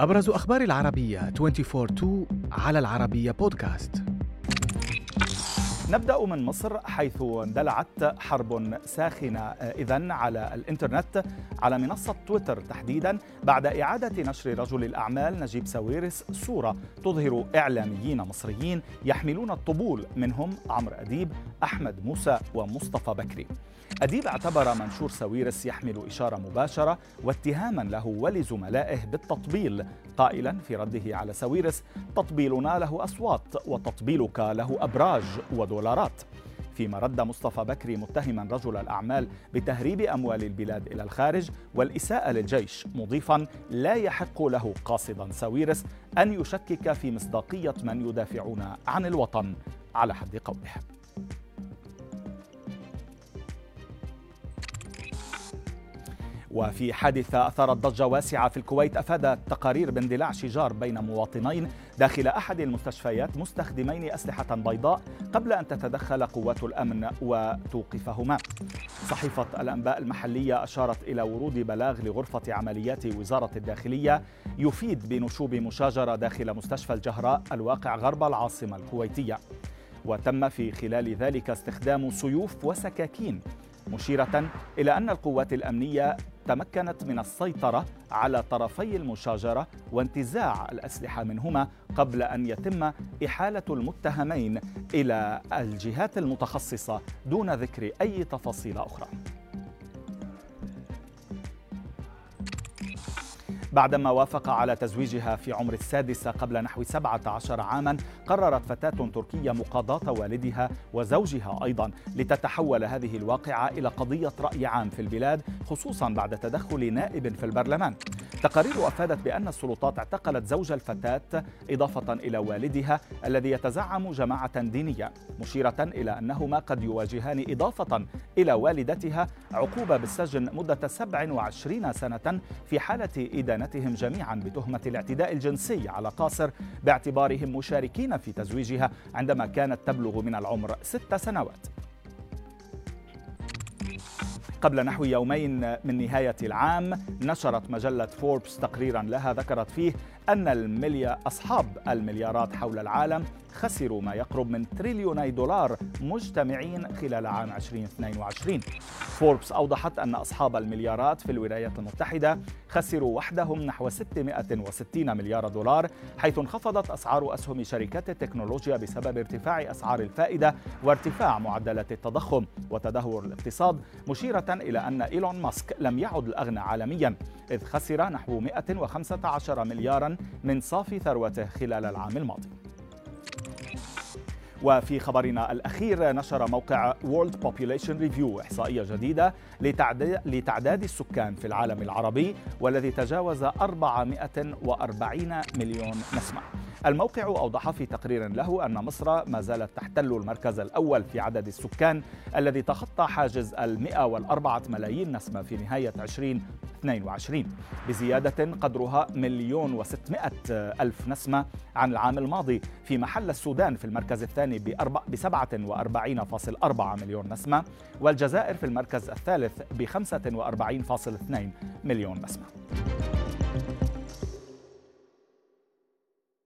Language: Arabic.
أبرز أخبار العربية 24 على العربية بودكاست نبدأ من مصر حيث اندلعت حرب ساخنة. إذا على الإنترنت على منصة تويتر تحديدا بعد إعادة نشر رجل الأعمال نجيب ساويرس صورة تظهر إعلاميين مصريين يحملون الطبول منهم عمرو أديب أحمد موسى ومصطفى بكري. أديب اعتبر منشور ساويرس يحمل إشارة مباشرة واتهاما له ولزملائه بالتطبيل. قائلا في رده على ساويرس تطبيلنا له أصوات وتطبيلك له أبراج ودولارات. فيما رد مصطفى بكري متهما رجل الأعمال بتهريب أموال البلاد إلى الخارج والإساءة للجيش مضيفا لا يحق له قاصدا ساويرس أن يشكك في مصداقية من يدافعون عن الوطن. على حد قوله. وفي حادثة أثارت ضجة واسعة في الكويت أفادت تقارير باندلاع شجار بين مواطنين داخل أحد المستشفيات مستخدمين أسلحة بيضاء قبل أن تتدخل قوات الأمن وتوقفهما. صحيفة الأنباء المحلية أشارت إلى ورود بلاغ لغرفة عمليات وزارة الداخلية يفيد بنشوب مشاجرة داخل مستشفى الجهراء الواقع غرب العاصمة الكويتية. وتم في خلال ذلك استخدام سيوف وسكاكين مشيرة إلى أن القوات الأمنية تمكنت من السيطرة على طرفي المشاجرة وانتزاع الأسلحة منهما قبل أن يتم إحالة المتهمين إلى الجهات المتخصصة دون ذكر أي تفاصيل أخرى. بعدما وافق على تزويجها في عمر السادسة قبل نحو 17 عاما قررت فتاة تركية مقاضاة والدها وزوجها أيضا لتتحول هذه الواقعة إلى قضية رأي عام في البلاد خصوصا بعد تدخل نائب في البرلمان. تقارير أفادت بأن السلطات اعتقلت زوج الفتاة إضافة إلى والدها الذي يتزعم جماعة دينية مشيرة إلى أنهما قد يواجهان إضافة إلى والدتها عقوبة بالسجن مدة 27 سنة في حالة إدانتهم جميعا بتهمة الاعتداء الجنسي على قاصر باعتبارهم مشاركين في تزويجها عندما كانت تبلغ من العمر ست سنوات. قبل نحو يومين من نهاية العام نشرت مجلة فوربس تقريرا لها ذكرت فيه أن المليا أصحاب المليارات حول العالم خسروا ما يقرب من تريليوني دولار مجتمعين خلال عام 2022 فوربس أوضحت أن أصحاب المليارات في الولايات المتحدة خسروا وحدهم نحو 660 مليار دولار حيث انخفضت أسعار أسهم شركات التكنولوجيا بسبب ارتفاع أسعار الفائدة وارتفاع معدلات التضخم. وتدهور الاقتصاد مشيرة إلى أن إيلون ماسك لم يعد الأغنى عالميا إذ خسر نحو 115 مليارا من صافي ثروته خلال العام الماضي. وفي خبرنا الأخير نشر موقع World Population Review إحصائية جديدة لتعداد السكان في العالم العربي والذي تجاوز 440 مليون نسمة الموقع أوضح في تقرير له أن مصر ما زالت تحتل المركز الأول في عدد السكان الذي تخطى حاجز المئة والأربعة ملايين نسمة في نهاية 2022 بزيادة قدرها مليون وستمائة ألف نسمة عن العام الماضي في محل السودان في المركز الثاني ب 47.4 مليون نسمة والجزائر في المركز الثالث ب 45.2 مليون نسمة.